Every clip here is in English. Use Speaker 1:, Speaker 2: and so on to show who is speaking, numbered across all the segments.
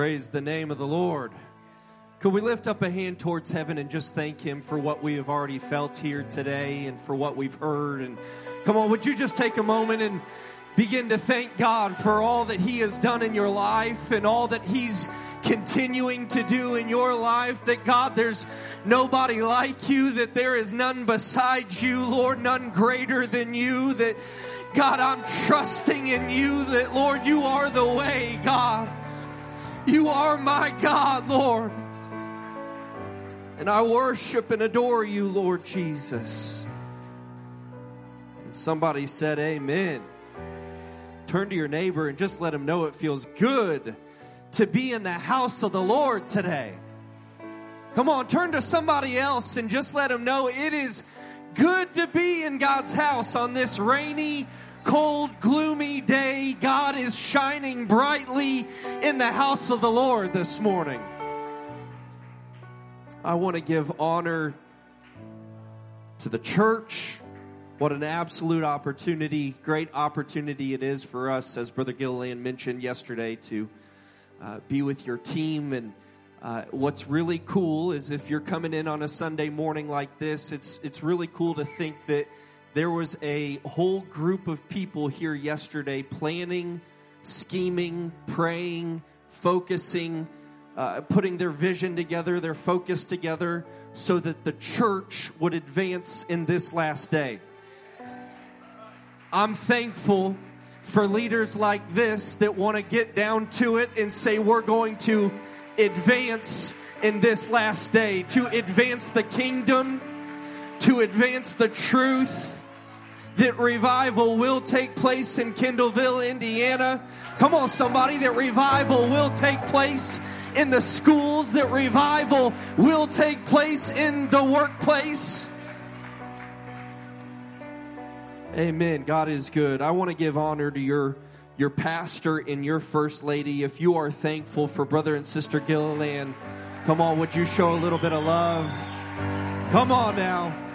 Speaker 1: Praise the name of the Lord. Could we lift up a hand towards heaven and just thank Him for what we have already felt here today and for what we've heard? And come on, would you just take a moment and begin to thank God for all that He has done in your life and all that He's continuing to do in your life? That God, there's nobody like you, that there is none beside you, Lord, none greater than you, that God, I'm trusting in you, that Lord, you are the way, God. You are my God, Lord. And I worship and adore you, Lord Jesus. And somebody said, Amen. Turn to your neighbor and just let him know it feels good to be in the house of the Lord today. Come on, turn to somebody else and just let them know it is good to be in God's house on this rainy, cold, gloomy day, God is shining brightly in the house of the Lord this morning. I want to give honor to the church. What an absolute opportunity, great opportunity it is for us, as Brother Gilliland mentioned yesterday, to uh, be with your team. And uh, what's really cool is if you're coming in on a Sunday morning like this, it's, it's really cool to think that there was a whole group of people here yesterday planning, scheming, praying, focusing, uh, putting their vision together, their focus together, so that the church would advance in this last day. I'm thankful for leaders like this that want to get down to it and say, we're going to advance in this last day, to advance the kingdom, to advance the truth that revival will take place in Kendallville, Indiana. Come on, somebody, that revival will take place in the schools, that revival will take place in the workplace. Amen. God is good. I want to give honor to your your pastor and your first lady. If you are thankful for brother and sister Gilliland, come on, would you show a little bit of love? Come on now.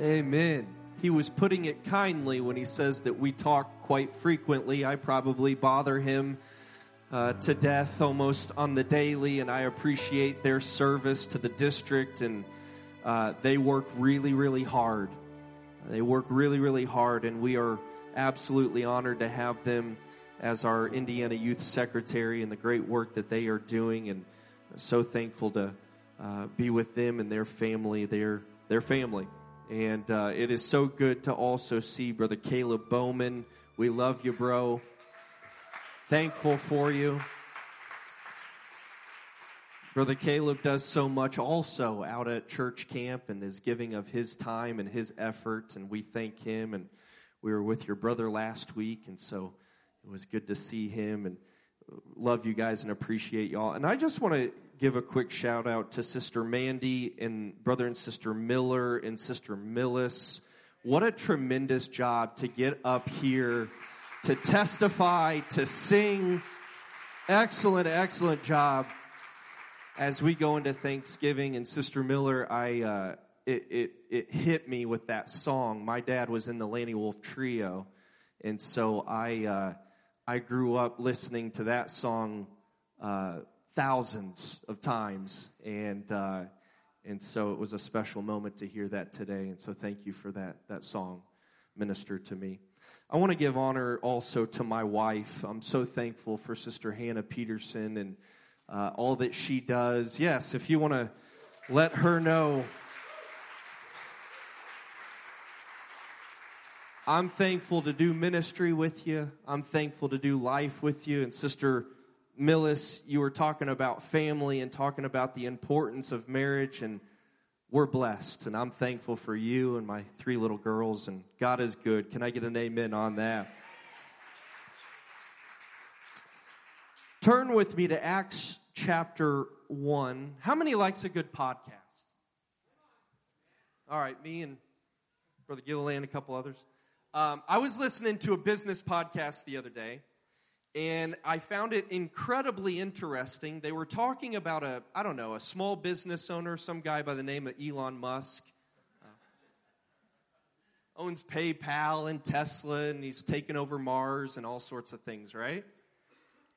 Speaker 1: Amen. He was putting it kindly when he says that we talk quite frequently. I probably bother him uh, to death almost on the daily, and I appreciate their service to the district. And uh, they work really, really hard. They work really, really hard, and we are absolutely honored to have them as our Indiana Youth Secretary and the great work that they are doing. And so thankful to uh, be with them and their family, their their family. And uh, it is so good to also see Brother Caleb Bowman. We love you, bro. Thankful for you. Brother Caleb does so much also out at church camp and is giving of his time and his effort, and we thank him. And we were with your brother last week, and so it was good to see him and love you guys and appreciate y'all. And I just want to give a quick shout out to Sister Mandy and brother and sister Miller and sister Millis. What a tremendous job to get up here to testify, to sing. Excellent, excellent job. As we go into Thanksgiving, and Sister Miller, I uh, it, it it hit me with that song. My dad was in the Lanny Wolf Trio, and so I uh, I grew up listening to that song. Uh, thousands of times, and uh, and so it was a special moment to hear that today. And so thank you for that that song, ministered to me. I want to give honor also to my wife. I'm so thankful for Sister Hannah Peterson and uh, all that she does. Yes, if you want to let her know. I'm thankful to do ministry with you. I'm thankful to do life with you. And Sister Millis, you were talking about family and talking about the importance of marriage, and we're blessed. And I'm thankful for you and my three little girls, and God is good. Can I get an amen on that? Turn with me to Acts chapter 1. How many likes a good podcast? All right, me and Brother Gilliland, a couple others. Um, I was listening to a business podcast the other day and I found it incredibly interesting. They were talking about a, I don't know, a small business owner, some guy by the name of Elon Musk. Uh, owns PayPal and Tesla, and he's taken over Mars and all sorts of things, right?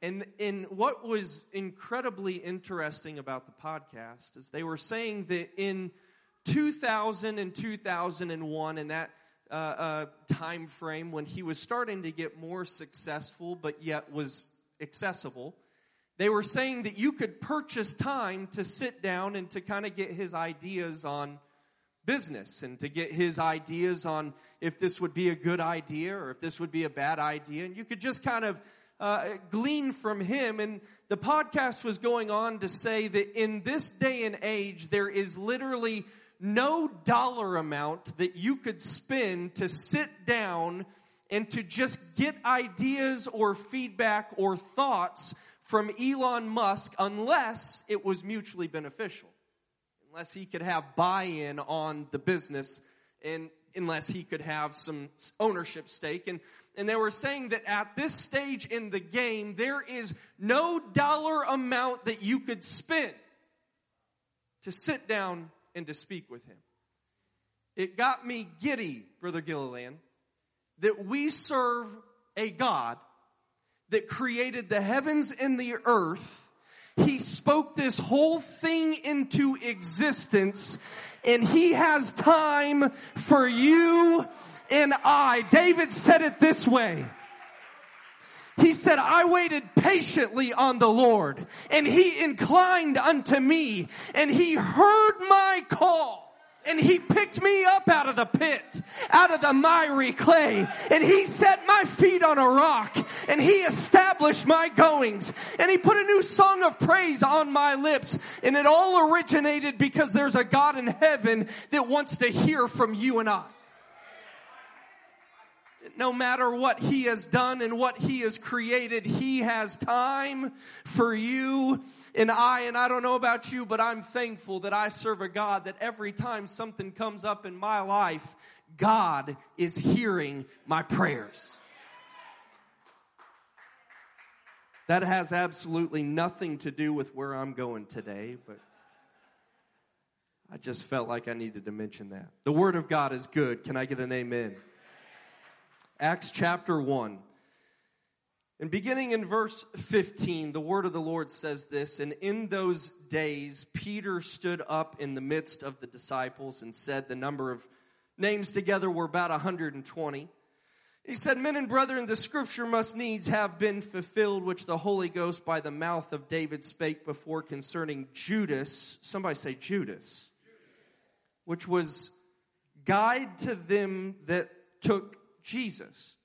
Speaker 1: And, and what was incredibly interesting about the podcast is they were saying that in 2000 and 2001, and that uh, uh, time frame when he was starting to get more successful, but yet was accessible, they were saying that you could purchase time to sit down and to kind of get his ideas on business and to get his ideas on if this would be a good idea or if this would be a bad idea. And you could just kind of uh, glean from him. And the podcast was going on to say that in this day and age, there is literally no dollar amount that you could spend to sit down and to just get ideas or feedback or thoughts from Elon Musk unless it was mutually beneficial unless he could have buy in on the business and unless he could have some ownership stake. And, and they were saying that at this stage in the game, there is no dollar amount that you could spend to sit down and to speak with him. It got me giddy, Brother Gilliland, that we serve a God that created the heavens and the earth he spoke this whole thing into existence and he has time for you and I. David said it this way. He said, I waited patiently on the Lord and he inclined unto me and he heard my call and he picked me up out of the pit, out of the miry clay, and he set my feet on a rock, and he established my goings, and he put a new song of praise on my lips, and it all originated because there's a God in heaven that wants to hear from you and I. No matter what he has done and what he has created, he has time for you and I, and I don't know about you, but I'm thankful that I serve a God that every time something comes up in my life, God is hearing my prayers. That has absolutely nothing to do with where I'm going today, but I just felt like I needed to mention that. The Word of God is good. Can I get an amen? Acts chapter 1. And beginning in verse 15, the word of the Lord says this And in those days, Peter stood up in the midst of the disciples and said, The number of names together were about 120. He said, Men and brethren, the scripture must needs have been fulfilled, which the Holy Ghost by the mouth of David spake before concerning Judas. Somebody say Judas. Which was guide to them that took Jesus.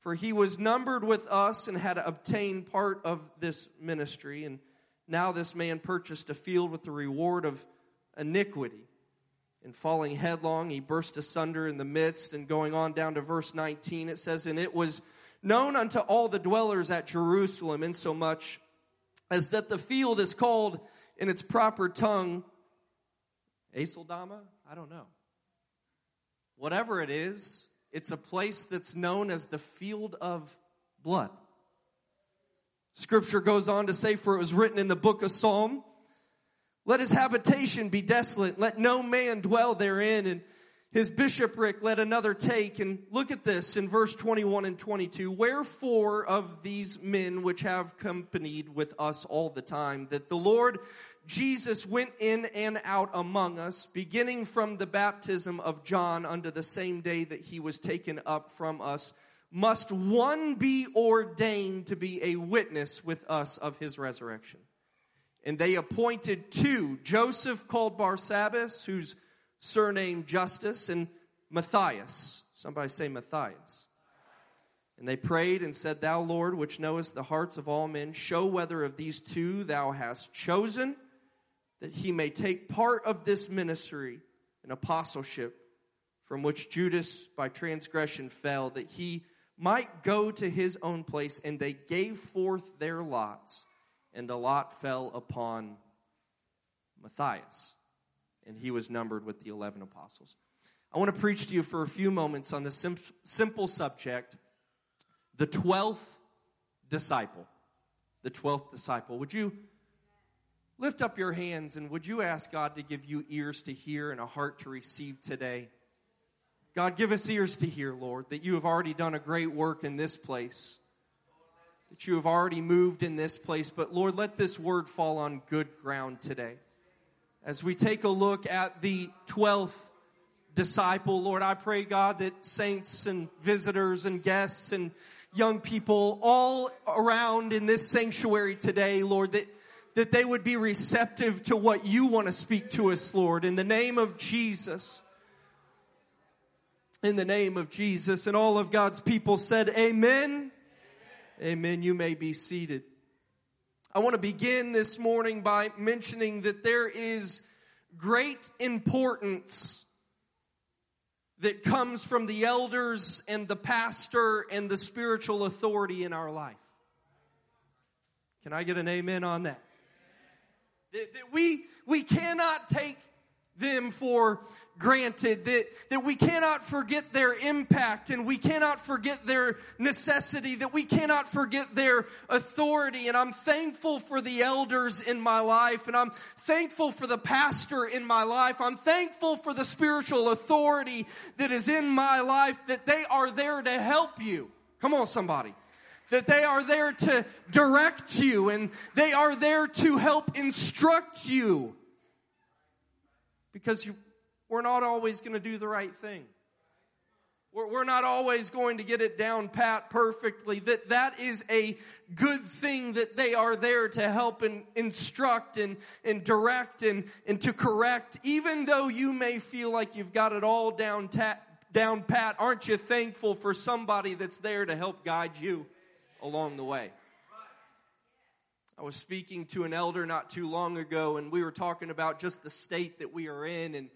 Speaker 1: For he was numbered with us and had obtained part of this ministry. And now this man purchased a field with the reward of iniquity. And falling headlong, he burst asunder in the midst. And going on down to verse 19, it says, And it was known unto all the dwellers at Jerusalem, insomuch as that the field is called in its proper tongue Aceldama? I don't know. Whatever it is, it's a place that's known as the field of blood. Scripture goes on to say, For it was written in the book of Psalm, Let his habitation be desolate, let no man dwell therein, and his bishopric let another take. And look at this in verse 21 and 22. Wherefore of these men which have accompanied with us all the time, that the Lord Jesus went in and out among us, beginning from the baptism of John unto the same day that he was taken up from us, must one be ordained to be a witness with us of his resurrection. And they appointed two, Joseph called Barsabbas, whose surname Justus, and Matthias. Somebody say Matthias. And they prayed and said, Thou Lord, which knowest the hearts of all men, show whether of these two thou hast chosen that he may take part of this ministry and apostleship from which Judas by transgression fell, that he might go to his own place. And they gave forth their lots, and the lot fell upon Matthias, and he was numbered with the 11 apostles. I want to preach to you for a few moments on the sim- simple subject the 12th disciple. The 12th disciple. Would you Lift up your hands and would you ask God to give you ears to hear and a heart to receive today? God, give us ears to hear, Lord, that you have already done a great work in this place, that you have already moved in this place. But Lord, let this word fall on good ground today. As we take a look at the 12th disciple, Lord, I pray, God, that saints and visitors and guests and young people all around in this sanctuary today, Lord, that, that they would be receptive to what you want to speak to us, Lord, in the name of Jesus. In the name of Jesus. And all of God's people said, Amen. Amen. Amen. You may be seated. I want to begin this morning by mentioning that there is great importance that comes from the elders and the pastor and the spiritual authority in our life. Can I get an amen on that? That, that we, we cannot take them for granted, that, that we cannot forget their impact and we cannot forget their necessity, that we cannot forget their authority. And I'm thankful for the elders in my life and I'm thankful for the pastor in my life. I'm thankful for the spiritual authority that is in my life, that they are there to help you. Come on, somebody that they are there to direct you and they are there to help instruct you because you, we're not always going to do the right thing. We're, we're not always going to get it down pat perfectly. That that is a good thing that they are there to help and instruct and, and direct and, and to correct. Even though you may feel like you've got it all down ta- down pat, aren't you thankful for somebody that's there to help guide you along the way? I was speaking to an elder not too long ago, and we were talking about just the state that we are in, and,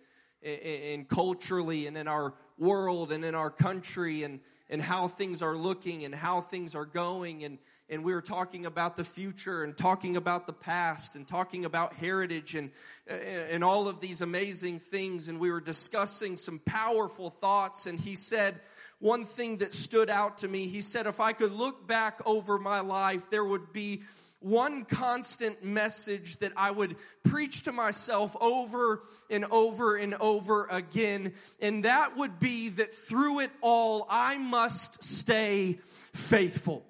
Speaker 1: and, culturally, and in our world, and in our country, and, and how things are looking, and how things are going, and, and we were talking about the future, and talking about the past, and talking about heritage, and, and all of these amazing things, and we were discussing some powerful thoughts, and he said, one thing that stood out to me, he said, if I could look back over my life, there would be one constant message that I would preach to myself over and over and over again. And that would be that through it all, I must stay faithful.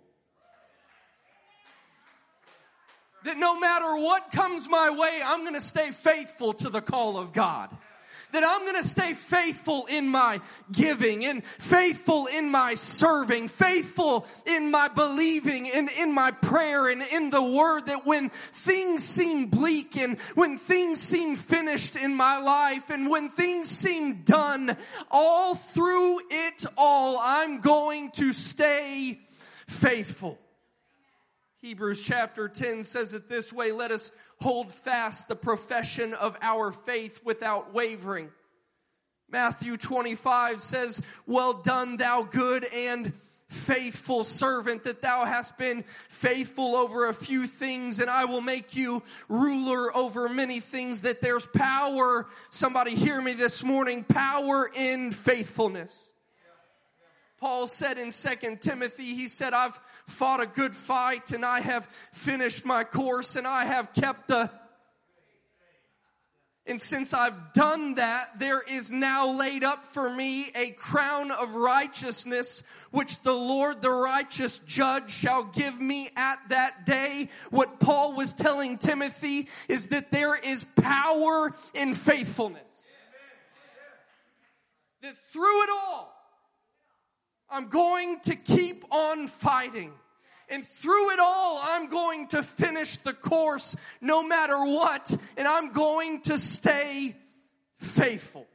Speaker 1: That no matter what comes my way, I'm going to stay faithful to the call of God that I'm going to stay faithful in my giving and faithful in my serving, faithful in my believing and in my prayer and in the word that when things seem bleak and when things seem finished in my life and when things seem done, all through it all, I'm going to stay faithful. Hebrews chapter 10 says it this way, let us hold fast the profession of our faith without wavering. Matthew 25 says, well done thou good and faithful servant that thou hast been faithful over a few things and I will make you ruler over many things that there's power. Somebody hear me this morning. Power in faithfulness. Paul said in Second Timothy, he said, I've fought a good fight and I have finished my course and I have kept the and since I've done that, there is now laid up for me a crown of righteousness, which the Lord, the righteous judge, shall give me at that day. What Paul was telling Timothy is that there is power in faithfulness. That through it all, I'm going to keep on fighting. And through it all, I'm going to finish the course no matter what, and I'm going to stay faithful.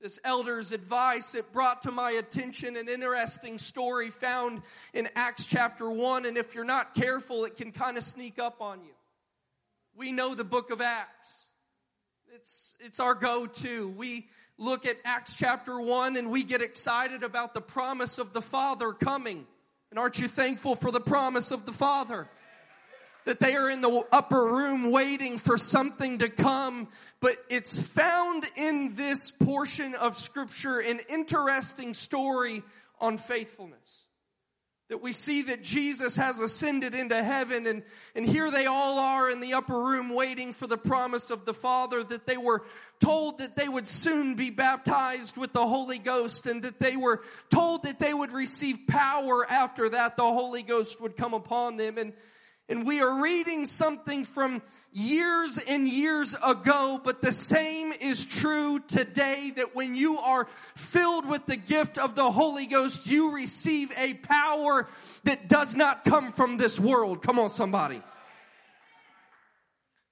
Speaker 1: This elder's advice, it brought to my attention an interesting story found in Acts chapter 1, and if you're not careful, it can kind of sneak up on you. We know the book of Acts. It's, it's our go-to. We look at Acts chapter 1 and we get excited about the promise of the Father coming. And aren't you thankful for the promise of the Father? That they are in the upper room waiting for something to come, but it's found in this portion of scripture an interesting story on faithfulness. That we see that Jesus has ascended into heaven and, and here they all are in the upper room waiting for the promise of the Father that they were told that they would soon be baptized with the Holy Ghost and that they were told that they would receive power after that the Holy Ghost would come upon them. And and we are reading something from years and years ago, but the same is true today that when you are filled with the gift of the Holy Ghost, you receive a power that does not come from this world. Come on, somebody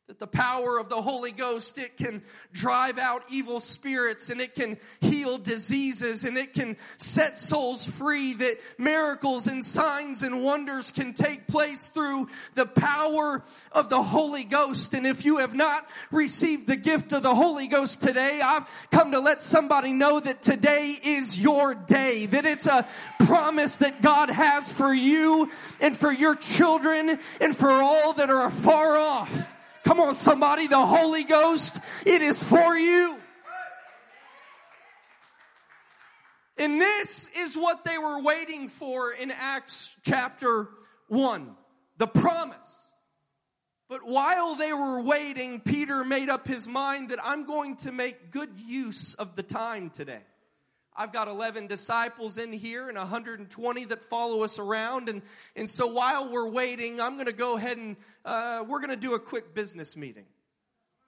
Speaker 1: that the power of the Holy Ghost, it can drive out evil spirits and it can heal diseases and it can set souls free, that miracles and signs and wonders can take place through the power of the Holy Ghost. And if you have not received the gift of the Holy Ghost today, I've come to let somebody know that today is your day, that it's a promise that God has for you and for your children and for all that are far off. Come on, somebody, the Holy Ghost, it is for you. And this is what they were waiting for in Acts chapter 1. The promise. But while they were waiting, Peter made up his mind that I'm going to make good use of the time today. I've got 11 disciples in here and 120 that follow us around. And, and so while we're waiting, I'm going to go ahead and uh, we're going to do a quick business meeting.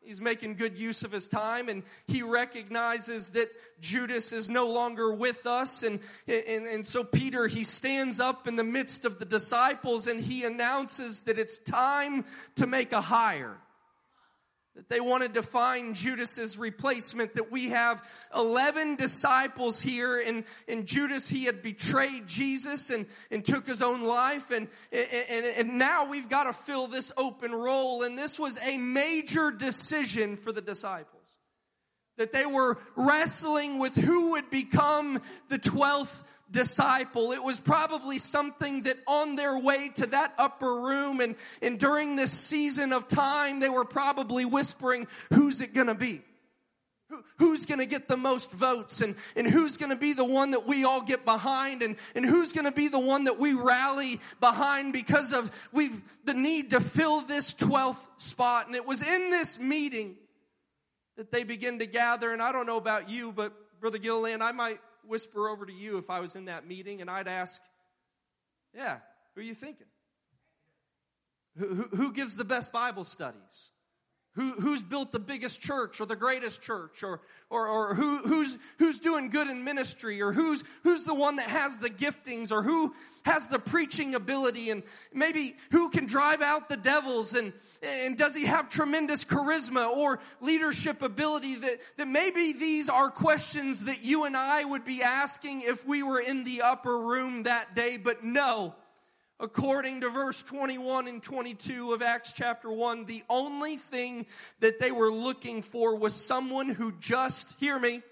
Speaker 1: He's making good use of his time and he recognizes that Judas is no longer with us. And, and, and so Peter, he stands up in the midst of the disciples and he announces that it's time to make a hire that they wanted to find Judas's replacement, that we have 11 disciples here and, and Judas, he had betrayed Jesus and, and took his own life and, and, and now we've got to fill this open role and this was a major decision for the disciples. That they were wrestling with who would become the 12th disciple. It was probably something that on their way to that upper room and, and during this season of time, they were probably whispering, who's it gonna be? Who, who's gonna get the most votes and, and who's gonna be the one that we all get behind and, and who's gonna be the one that we rally behind because of we've the need to fill this 12th spot. And it was in this meeting that they begin to gather. And I don't know about you, but Brother Gilliland, I might whisper over to you if I was in that meeting and I'd ask, Yeah, who are you thinking? Who, who, gives the best Bible studies? Who, who's built the biggest church or the greatest church or, or, or who, who's, who's doing good in ministry or who's, who's the one that has the giftings or who has the preaching ability and maybe who can drive out the devils and, and does he have tremendous charisma or leadership ability that, that maybe these are questions that you and I would be asking if we were in the upper room that day, but no according to verse 21 and 22 of Acts chapter 1, the only thing that they were looking for was someone who just, hear me,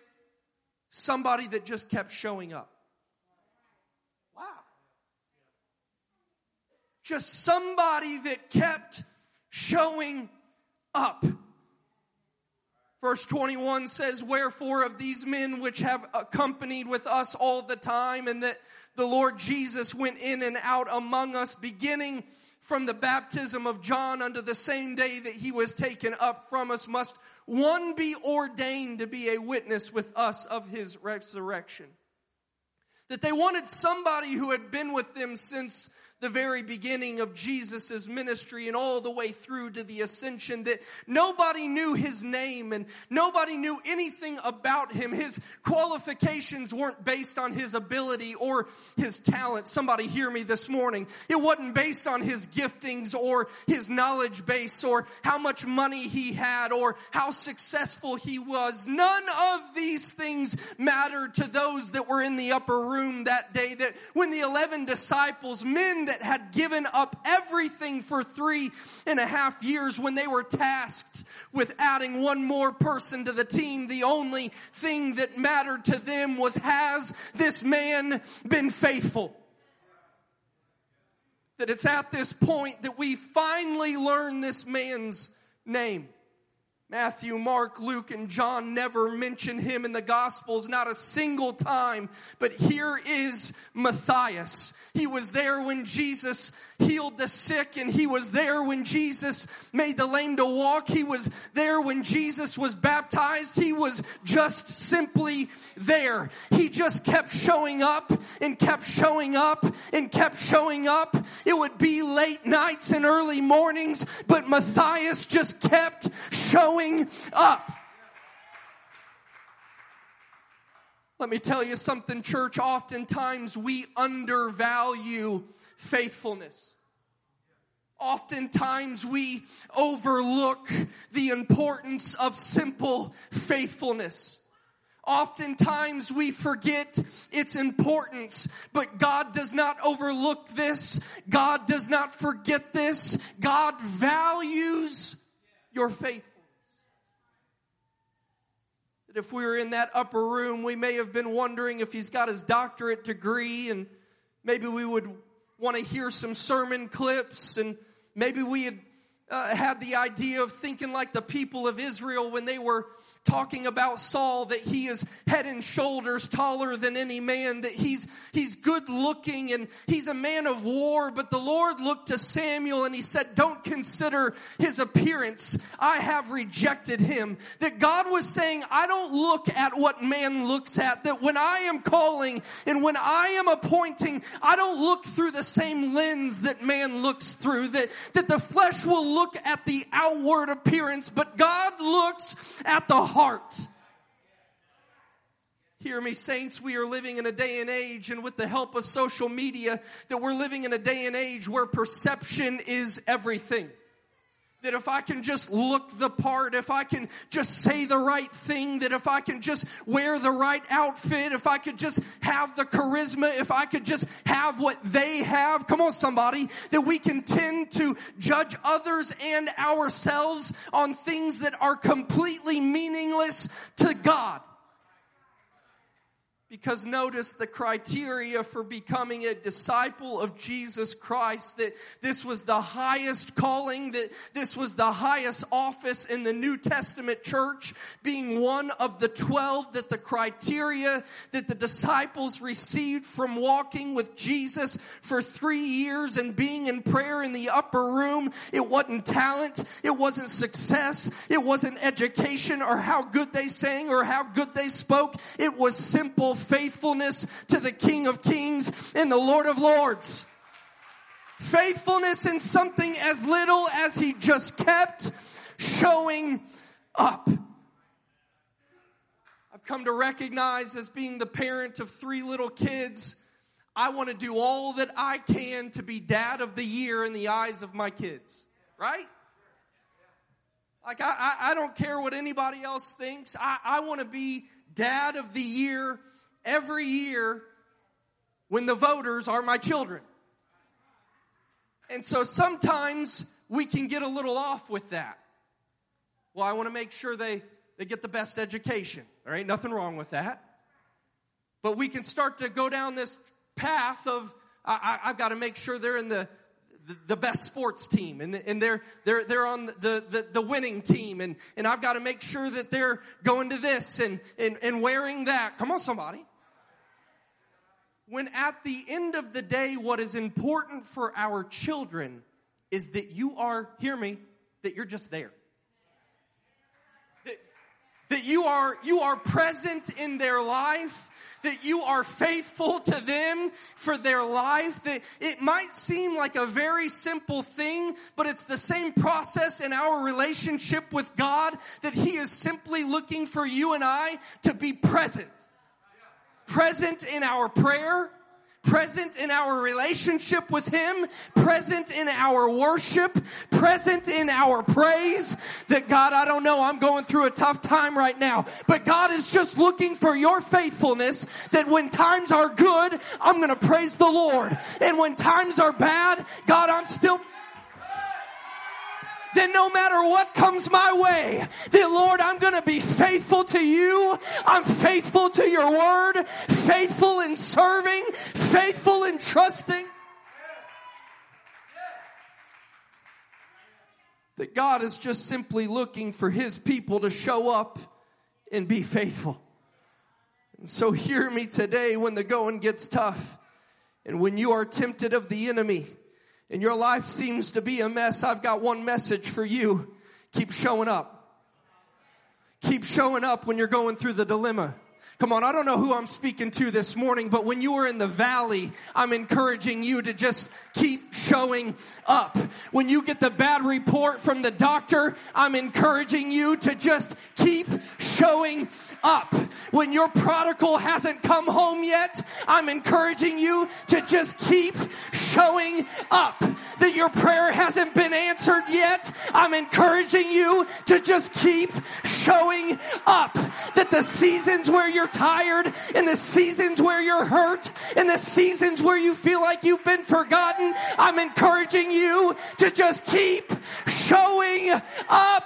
Speaker 1: somebody that just kept showing up. Wow. Just somebody that kept showing up. Verse 21 says, Wherefore of these men which have accompanied with us all the time, and that the Lord Jesus went in and out among us, beginning from the baptism of John unto the same day that he was taken up from us, must one be ordained to be a witness with us of his resurrection. That they wanted somebody who had been with them since the very beginning of Jesus' ministry and all the way through to the ascension that nobody knew his name and nobody knew anything about him. His qualifications weren't based on his ability or his talent. Somebody hear me this morning. It wasn't based on his giftings or his knowledge base or how much money he had or how successful he was. None of these things mattered to those that were in the upper room that day that when the 11 disciples, men that that had given up everything for three and a half years when they were tasked with adding one more person to the team. The only thing that mattered to them was has this man been faithful? That it's at this point that we finally learn this man's name. Matthew, Mark, Luke, and John never mention him in the Gospels, not a single time. But here is Matthias. He was there when Jesus healed the sick and he was there when Jesus made the lame to walk. He was there when Jesus was baptized. He was just simply there. He just kept showing up and kept showing up and kept showing up. It would be late nights and early mornings, but Matthias just kept showing up. Let me tell you something, church. Oftentimes we undervalue faithfulness. Oftentimes we overlook the importance of simple faithfulness. Oftentimes we forget its importance, but God does not overlook this. God does not forget this. God values your faithfulness. That if we were in that upper room, we may have been wondering if he's got his doctorate degree and maybe we would want to hear some sermon clips and maybe we had uh, had the idea of thinking like the people of Israel when they were talking about Saul that he is head and shoulders taller than any man, that he's, he's good looking and he's a man of war. But the Lord looked to Samuel and he said, don't consider his appearance. I have rejected him. That God was saying, I don't look at what man looks at. That when I am calling and when I am appointing, I don't look through the same lens that man looks through. That, that the flesh will look at the outward appearance, but God looks at the heart. Hear me, saints, we are living in a day and age, and with the help of social media, that we're living in a day and age where perception is everything that if I can just look the part, if I can just say the right thing, that if I can just wear the right outfit, if I could just have the charisma, if I could just have what they have, come on somebody, that we can tend to judge others and ourselves on things that are completely meaningless to God. Because notice the criteria for becoming a disciple of Jesus Christ, that this was the highest calling, that this was the highest office in the New Testament church, being one of the twelve, that the criteria that the disciples received from walking with Jesus for three years and being in prayer in the upper room, it wasn't talent, it wasn't success, it wasn't education or how good they sang or how good they spoke, it was simple faithfulness to the King of Kings and the Lord of Lords. Faithfulness in something as little as he just kept showing up. I've come to recognize as being the parent of three little kids, I want to do all that I can to be dad of the year in the eyes of my kids. Right? Like, I, I, I don't care what anybody else thinks. I, I want to be dad of the year every year when the voters are my children. And so sometimes we can get a little off with that. Well, I want to make sure they, they get the best education. There ain't nothing wrong with that. But we can start to go down this path of, I, have got to make sure they're in the, the, best sports team and, and they're, they're, they're on the, the, the winning team and, and I've got to make sure that they're going to this and, and, and wearing that. Come on, somebody when at the end of the day, what is important for our children is that you are, hear me, that you're just there. That, that you are, you are present in their life, that you are faithful to them for their life, that it might seem like a very simple thing, but it's the same process in our relationship with God, that He is simply looking for you and I to be present present in our prayer, present in our relationship with Him, present in our worship, present in our praise. That God, I don't know, I'm going through a tough time right now, but God is just looking for your faithfulness that when times are good, I'm going to praise the Lord. And when times are bad, God, I'm still then no matter what comes my way, that Lord, I'm going to be faithful to you. I'm faithful to your word, faithful in serving, faithful in trusting. that God is just simply looking for his people to show up and be faithful. And so hear me today when the going gets tough and when you are tempted of the enemy and your life seems to be a mess. I've got one message for you. Keep showing up. Keep showing up when you're going through the dilemma. Come on, I don't know who I'm speaking to this morning, but when you are in the valley, I'm encouraging you to just keep showing up. When you get the bad report from the doctor, I'm encouraging you to just keep showing up. When your prodigal hasn't come home yet, I'm encouraging you to just keep showing up. That your prayer hasn't been answered yet, I'm encouraging you to just keep showing up. That the seasons where you're tired, in the seasons where you're hurt, in the seasons where you feel like you've been forgotten, I'm encouraging you to just keep showing up.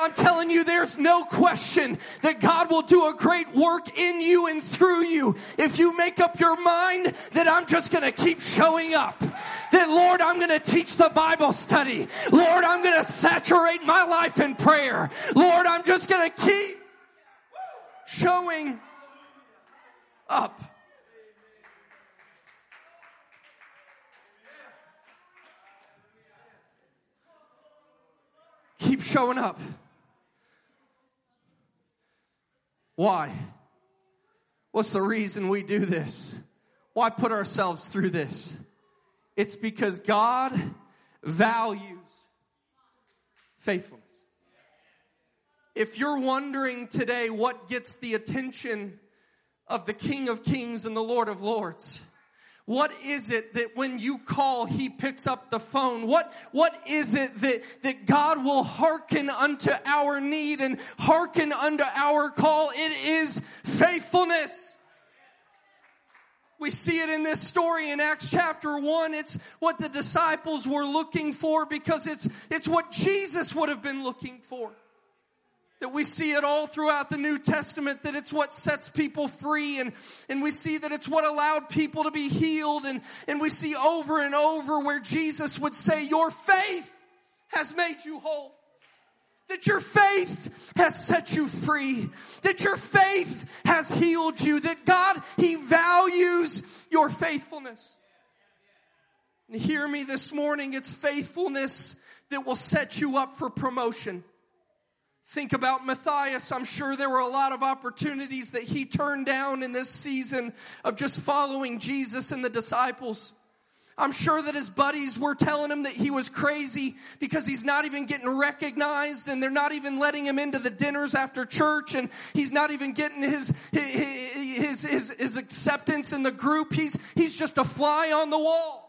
Speaker 1: I'm telling you, there's no question that God will do a great work in you and through you if you make up your mind that I'm just gonna keep showing up. That Lord, I'm gonna teach the Bible study. Lord, I'm gonna saturate my life in prayer. Lord, I'm just gonna keep showing up. Keep showing up. Why? What's the reason we do this? Why put ourselves through this? It's because God values faithfulness. If you're wondering today what gets the attention of the King of Kings and the Lord of Lords, what is it that when you call, he picks up the phone? What, what is it that, that God will hearken unto our need and hearken unto our call? It is faithfulness. We see it in this story in Acts chapter 1. It's what the disciples were looking for because it's, it's what Jesus would have been looking for that we see it all throughout the New Testament, that it's what sets people free and, and we see that it's what allowed people to be healed and, and we see over and over where Jesus would say, your faith has made you whole. That your faith has set you free. That your faith has healed you. That God, faithfulness. And hear me this morning, it's faithfulness that will set you up for promotion. Think about Matthias. I'm sure there were a lot of opportunities that he turned down in this season of just following Jesus and the disciples. I'm sure that his buddies were telling him that he was crazy because he's not even getting recognized and they're not even letting him into the dinners after church and he's not even getting his, his, his, his, acceptance in the group. He's, he's just a fly on the wall.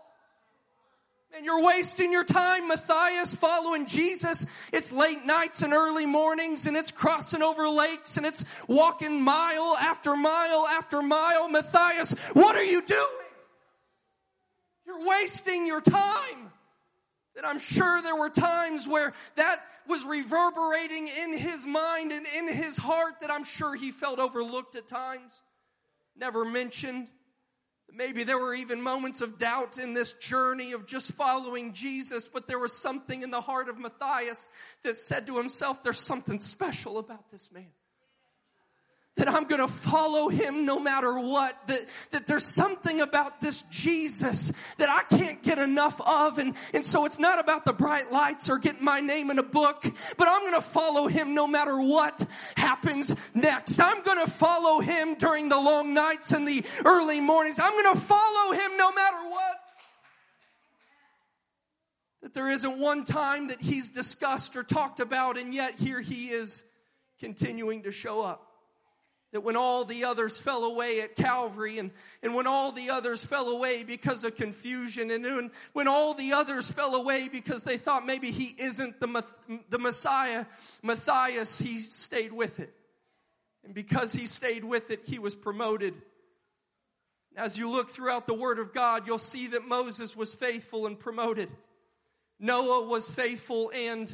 Speaker 1: And you're wasting your time, Matthias, following Jesus. It's late nights and early mornings and it's crossing over lakes and it's walking mile after mile after mile. Matthias, what are you doing? You're wasting your time. And I'm sure there were times where that was reverberating in his mind and in his heart that I'm sure he felt overlooked at times, never mentioned. Maybe there were even moments of doubt in this journey of just following Jesus, but there was something in the heart of Matthias that said to himself, there's something special about this man that I'm going to follow him no matter what. That, that there's something about this Jesus that I can't get enough of. And, and so it's not about the bright lights or getting my name in a book, but I'm going to follow him no matter what happens next. I'm going to follow him during the long nights and the early mornings. I'm going to follow him no matter what. That there isn't one time that he's discussed or talked about, and yet here he is continuing to show up. That when all the others fell away at Calvary and, and when all the others fell away because of confusion and when, when all the others fell away because they thought maybe he isn't the, the Messiah, Matthias, he stayed with it. And because he stayed with it, he was promoted. As you look throughout the Word of God, you'll see that Moses was faithful and promoted. Noah was faithful and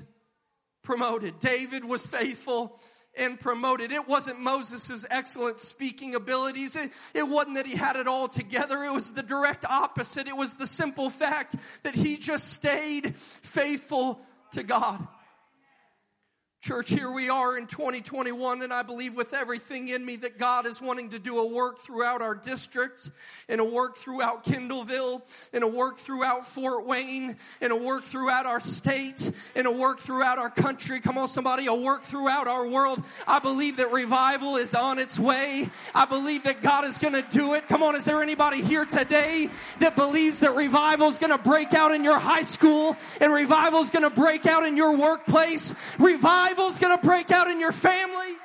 Speaker 1: promoted. David was faithful and promoted. It wasn't Moses' excellent speaking abilities. It, it wasn't that he had it all together. It was the direct opposite. It was the simple fact that he just stayed faithful to God. Church, here we are in 2021, and I believe with everything in me that God is wanting to do a work throughout our district, and a work throughout Kendallville, and a work throughout Fort Wayne, and a work throughout our state, and a work throughout our country. Come on, somebody, a work throughout our world. I believe that revival is on its way. I believe that God is going to do it. Come on, is there anybody here today that believes that revival is going to break out in your high school, and revival is going to break out in your workplace? Revival revival's going to break out in your family.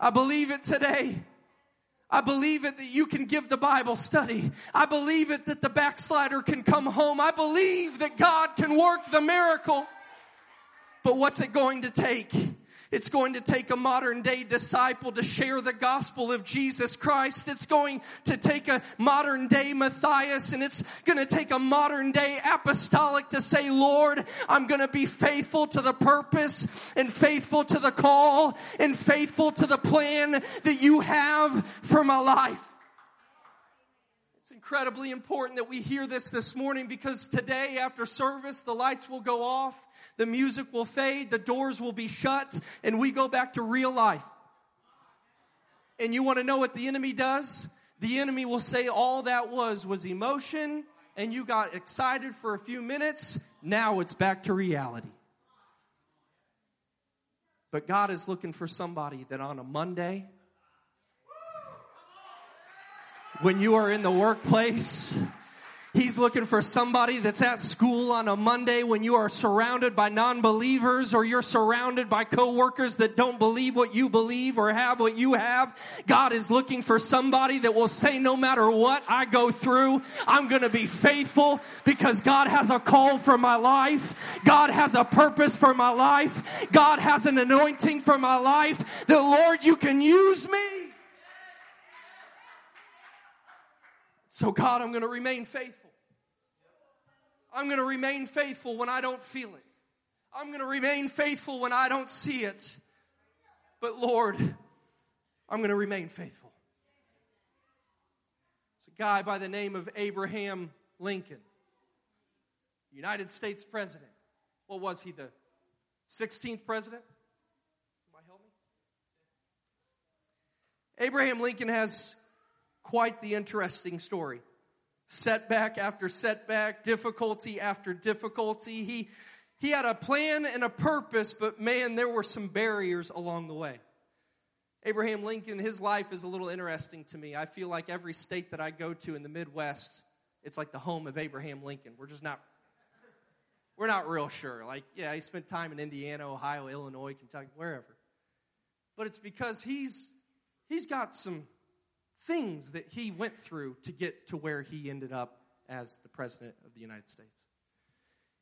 Speaker 1: I believe it today. I believe it that you can give the Bible study. I believe it that the backslider can come home. I believe that God can work the miracle. But what's it going to take? It's going to take a modern day disciple to share the gospel of Jesus Christ. It's going to take a modern day Matthias and it's going to take a modern day apostolic to say, Lord, I'm going to be faithful to the purpose and faithful to the call and faithful to the plan that you have for my life. It's incredibly important that we hear this this morning because today after service, the lights will go off the music will fade, the doors will be shut, and we go back to real life. And you want to know what the enemy does? The enemy will say all that was was emotion, and you got excited for a few minutes. Now it's back to reality. But God is looking for somebody that on a Monday, when you are in the workplace, He's looking for somebody that's at school on a Monday when you are surrounded by non-believers or you're surrounded by coworkers that don't believe what you believe or have what you have. God is looking for somebody that will say no matter what I go through, I'm going to be faithful because God has a call for my life. God has a purpose for my life. God has an anointing for my life that Lord, you can use me. So God, I'm going to remain faithful. I'm going to remain faithful when I don't feel it. I'm going to remain faithful when I don't see it. But Lord, I'm going to remain faithful. It's a guy by the name of Abraham Lincoln, United States President. What was he, the 16th president? Abraham Lincoln has quite the interesting story setback after setback, difficulty after difficulty. He, he had a plan and a purpose, but man, there were some barriers along the way. Abraham Lincoln, his life is a little interesting to me. I feel like every state that I go to in the Midwest, it's like the home of Abraham Lincoln. We're just not, we're not real sure. Like, yeah, he spent time in Indiana, Ohio, Illinois, Kentucky, wherever. But it's because he's, he's got some things that he went through to get to where he ended up as the President of the United States.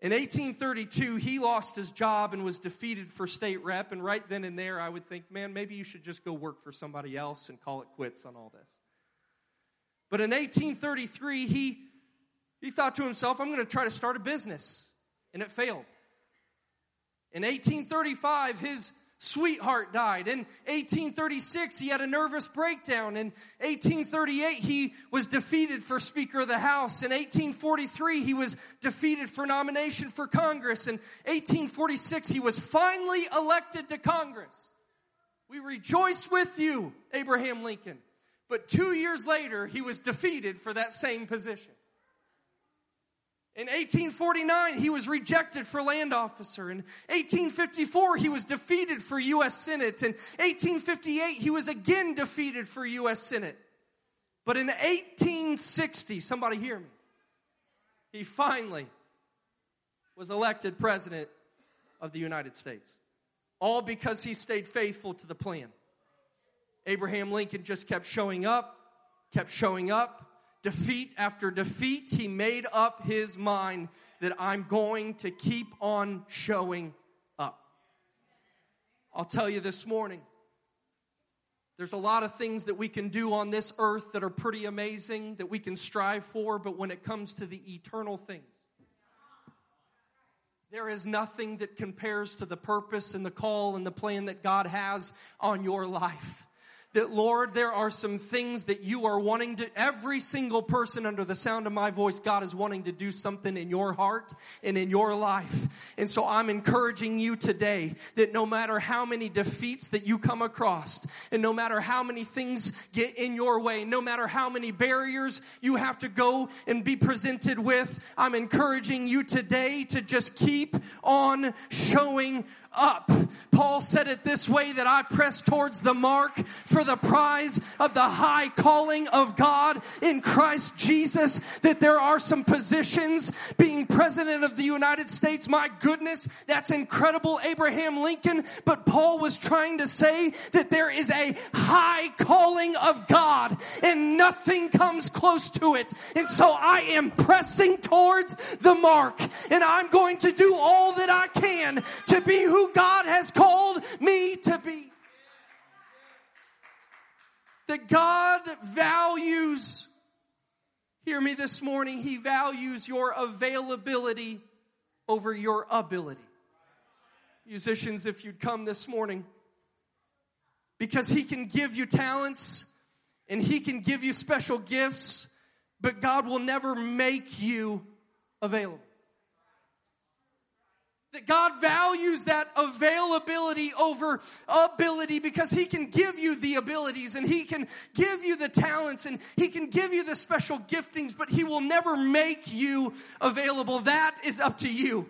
Speaker 1: In 1832, he lost his job and was defeated for state rep. And right then and there, I would think, man, maybe you should just go work for somebody else and call it quits on all this. But in 1833, he, he thought to himself, I'm going to try to start a business. And it failed. In 1835, his sweetheart died. In 1836, he had a nervous breakdown. In 1838, he was defeated for Speaker of the House. In 1843, he was defeated for nomination for Congress. In 1846, he was finally elected to Congress. We rejoice with you, Abraham Lincoln. But two years later, he was defeated for that same position. In 1849, he was rejected for land officer. In 1854, he was defeated for U.S. Senate. In 1858, he was again defeated for U.S. Senate. But in 1860, somebody hear me, he finally was elected president of the United States. All because he stayed faithful to the plan. Abraham Lincoln just kept showing up, kept showing up, defeat after defeat, he made up his mind that I'm going to keep on showing up. I'll tell you this morning, there's a lot of things that we can do on this earth that are pretty amazing, that we can strive for, but when it comes to the eternal things, There is nothing that compares to the purpose and the call and the plan that God has on your life that Lord, there are some things that you are wanting to, every single person under the sound of my voice, God is wanting to do something in your heart and in your life. And so I'm encouraging you today that no matter how many defeats that you come across and no matter how many things get in your way, no matter how many barriers you have to go and be presented with, I'm encouraging you today to just keep on showing up. Paul said it this way that I press towards the mark for the prize of the high calling of God in Christ Jesus. That there are some positions being president of the United States. My goodness, that's incredible. Abraham Lincoln. But Paul was trying to say that there is a high calling of God and nothing comes close to it. And so I am pressing towards the mark and I'm going to do all that I can to be who God has called me to be. That God values, hear me this morning, He values your availability over your ability. Musicians, if you'd come this morning, because He can give you talents and He can give you special gifts, but God will never make you available that God values that availability over ability because He can give you the abilities and He can give you the talents and He can give you the special giftings, but He will never make you available. That is up to you.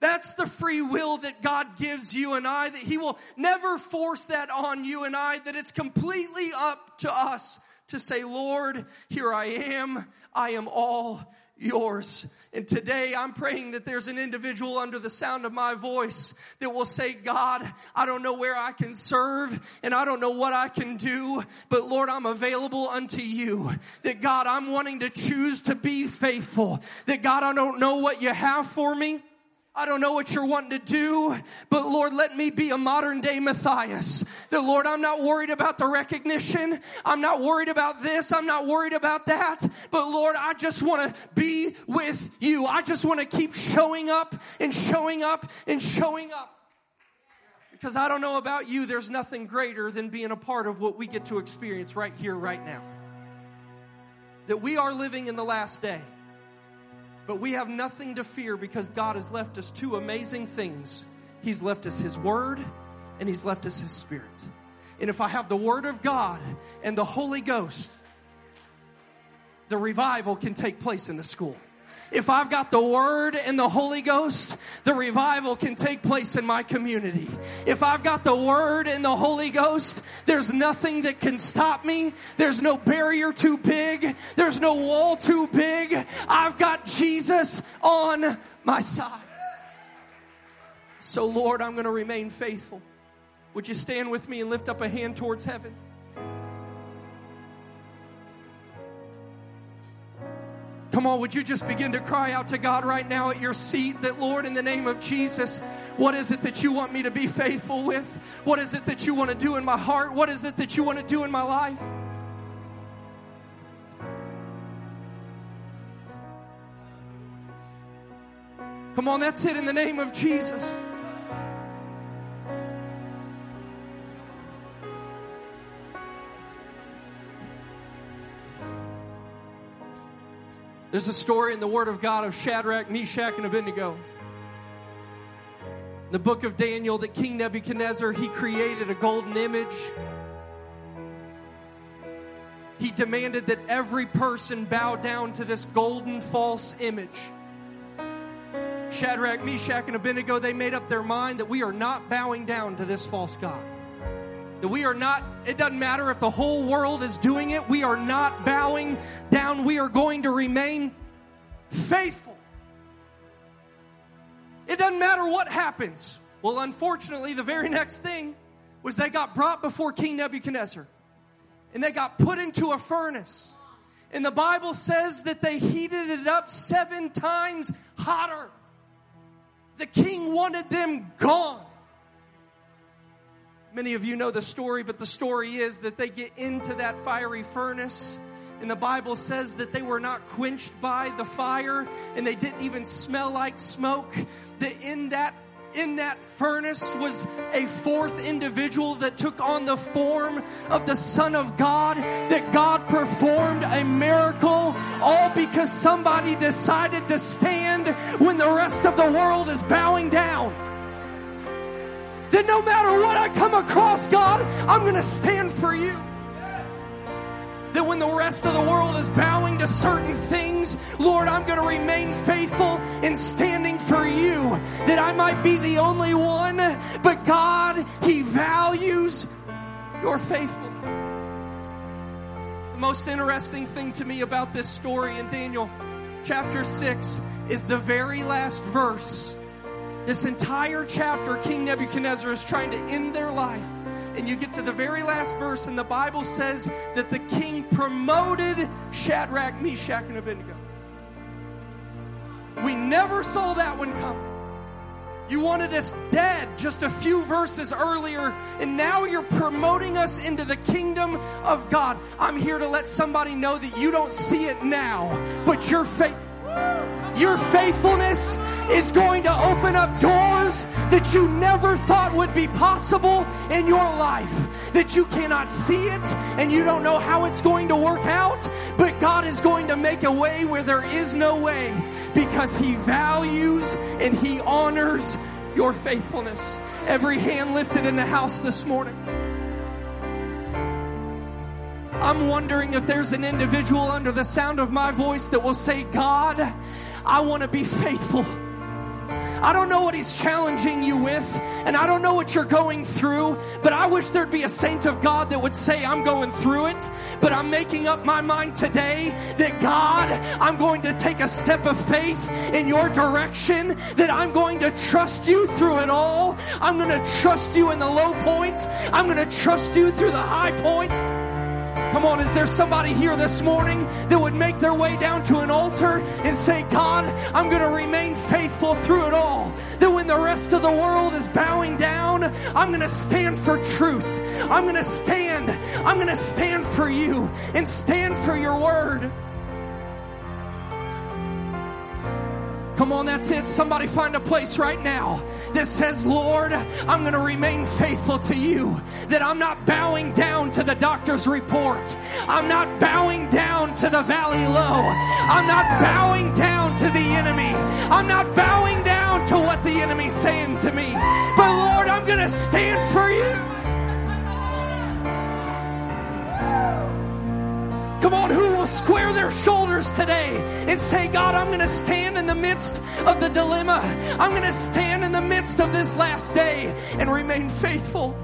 Speaker 1: That's the free will that God gives you and I, that He will never force that on you and I, that it's completely up to us to say, Lord, here I am. I am all yours. And today I'm praying that there's an individual under the sound of my voice that will say, God, I don't know where I can serve and I don't know what I can do, but Lord, I'm available unto you. That God, I'm wanting to choose to be faithful. That God, I don't know what you have for me. I don't know what you're wanting to do, but Lord, let me be a modern day Matthias. The Lord, I'm not worried about the recognition. I'm not worried about this. I'm not worried about that. But Lord, I just want to be with you. I just want to keep showing up and showing up and showing up. Because I don't know about you, there's nothing greater than being a part of what we get to experience right here, right now. That we are living in the last day. But we have nothing to fear because God has left us two amazing things. He's left us His Word and He's left us His Spirit. And if I have the Word of God and the Holy Ghost, the revival can take place in the school. If I've got the Word and the Holy Ghost, the revival can take place in my community. If I've got the Word and the Holy Ghost, there's nothing that can stop me. There's no barrier too big. There's no wall too big. I've got Jesus on my side. So Lord, I'm going to remain faithful. Would you stand with me and lift up a hand towards heaven? Come on, would you just begin to cry out to God right now at your seat that, Lord, in the name of Jesus, what is it that you want me to be faithful with? What is it that you want to do in my heart? What is it that you want to do in my life? Come on, that's it in the name of Jesus. There's a story in the Word of God of Shadrach, Meshach, and Abednego. In the book of Daniel, that King Nebuchadnezzar, he created a golden image. He demanded that every person bow down to this golden false image. Shadrach, Meshach, and Abednego, they made up their mind that we are not bowing down to this false God. That we are not, it doesn't matter if the whole world is doing it, we are not bowing down. We are going to remain faithful. It doesn't matter what happens. Well, unfortunately, the very next thing was they got brought before King Nebuchadnezzar and they got put into a furnace. And the Bible says that they heated it up seven times hotter. The king wanted them gone. Many of you know the story, but the story is that they get into that fiery furnace And the Bible says that they were not quenched by the fire and they didn't even smell like smoke. That in that in that furnace was a fourth individual that took on the form of the Son of God, that God performed a miracle, all because somebody decided to stand when the rest of the world is bowing down. That no matter what I come across, God, I'm going to stand for you that when the rest of the world is bowing to certain things, Lord, I'm going to remain faithful in standing for you. That I might be the only one, but God, He values your faithfulness. The most interesting thing to me about this story in Daniel chapter 6 is the very last verse. This entire chapter, King Nebuchadnezzar is trying to end their life and you get to the very last verse, and the Bible says that the king promoted Shadrach, Meshach, and Abednego. We never saw that one come. You wanted us dead just a few verses earlier, and now you're promoting us into the kingdom of God. I'm here to let somebody know that you don't see it now, but your faith. Your faithfulness is going to open up doors that you never thought would be possible in your life. That you cannot see it and you don't know how it's going to work out, but God is going to make a way where there is no way because He values and He honors your faithfulness. Every hand lifted in the house this morning. I'm wondering if there's an individual under the sound of my voice that will say, God, I want to be faithful. I don't know what he's challenging you with, and I don't know what you're going through, but I wish there'd be a saint of God that would say, I'm going through it, but I'm making up my mind today that God, I'm going to take a step of faith in your direction, that I'm going to trust you through it all. I'm going to trust you in the low points. I'm going to trust you through the high points. Come on, is there somebody here this morning that would make their way down to an altar and say, God, I'm going to remain faithful through it all. That when the rest of the world is bowing down, I'm going to stand for truth. I'm going to stand. I'm going to stand for you and stand for your word. Come on, that's it. Somebody find a place right now that says, Lord, I'm going to remain faithful to you. That I'm not bowing down to the doctor's report. I'm not bowing down to the valley low. I'm not bowing down to the enemy. I'm not bowing down to what the enemy's saying to me. But Lord, I'm going to stand for you. Come on, who will square their shoulders today and say, God, I'm going to stand in the midst of the dilemma. I'm going to stand in the midst of this last day and remain faithful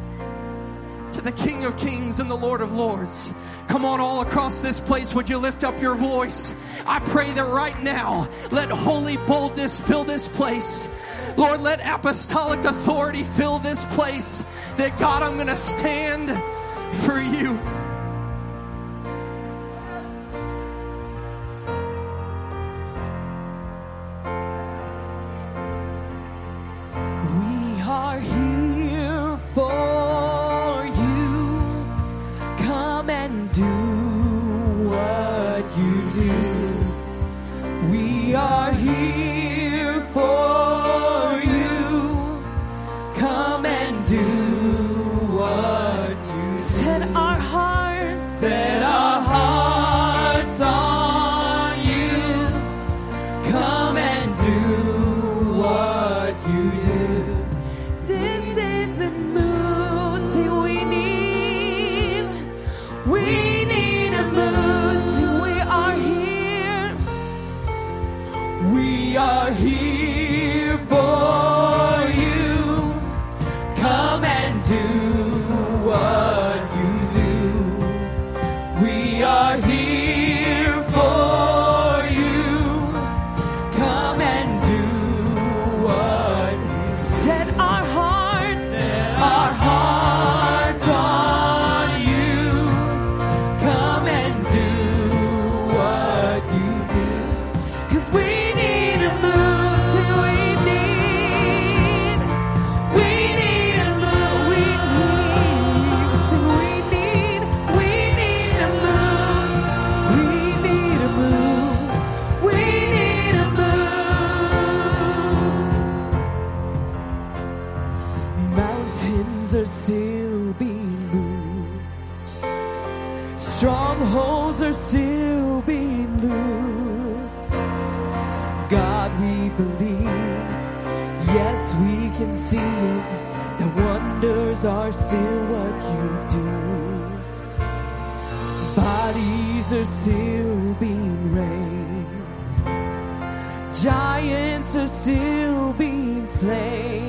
Speaker 1: to the King of Kings and the Lord of Lords. Come on, all across this place, would you lift up your voice? I pray that right now, let holy boldness fill this place. Lord, let apostolic authority fill this place. That God, I'm going to stand for you. We are here.
Speaker 2: Still being loosed. God, we believe. Yes, we can see it. The wonders are still what you do. Bodies are still being raised. Giants are still being slain.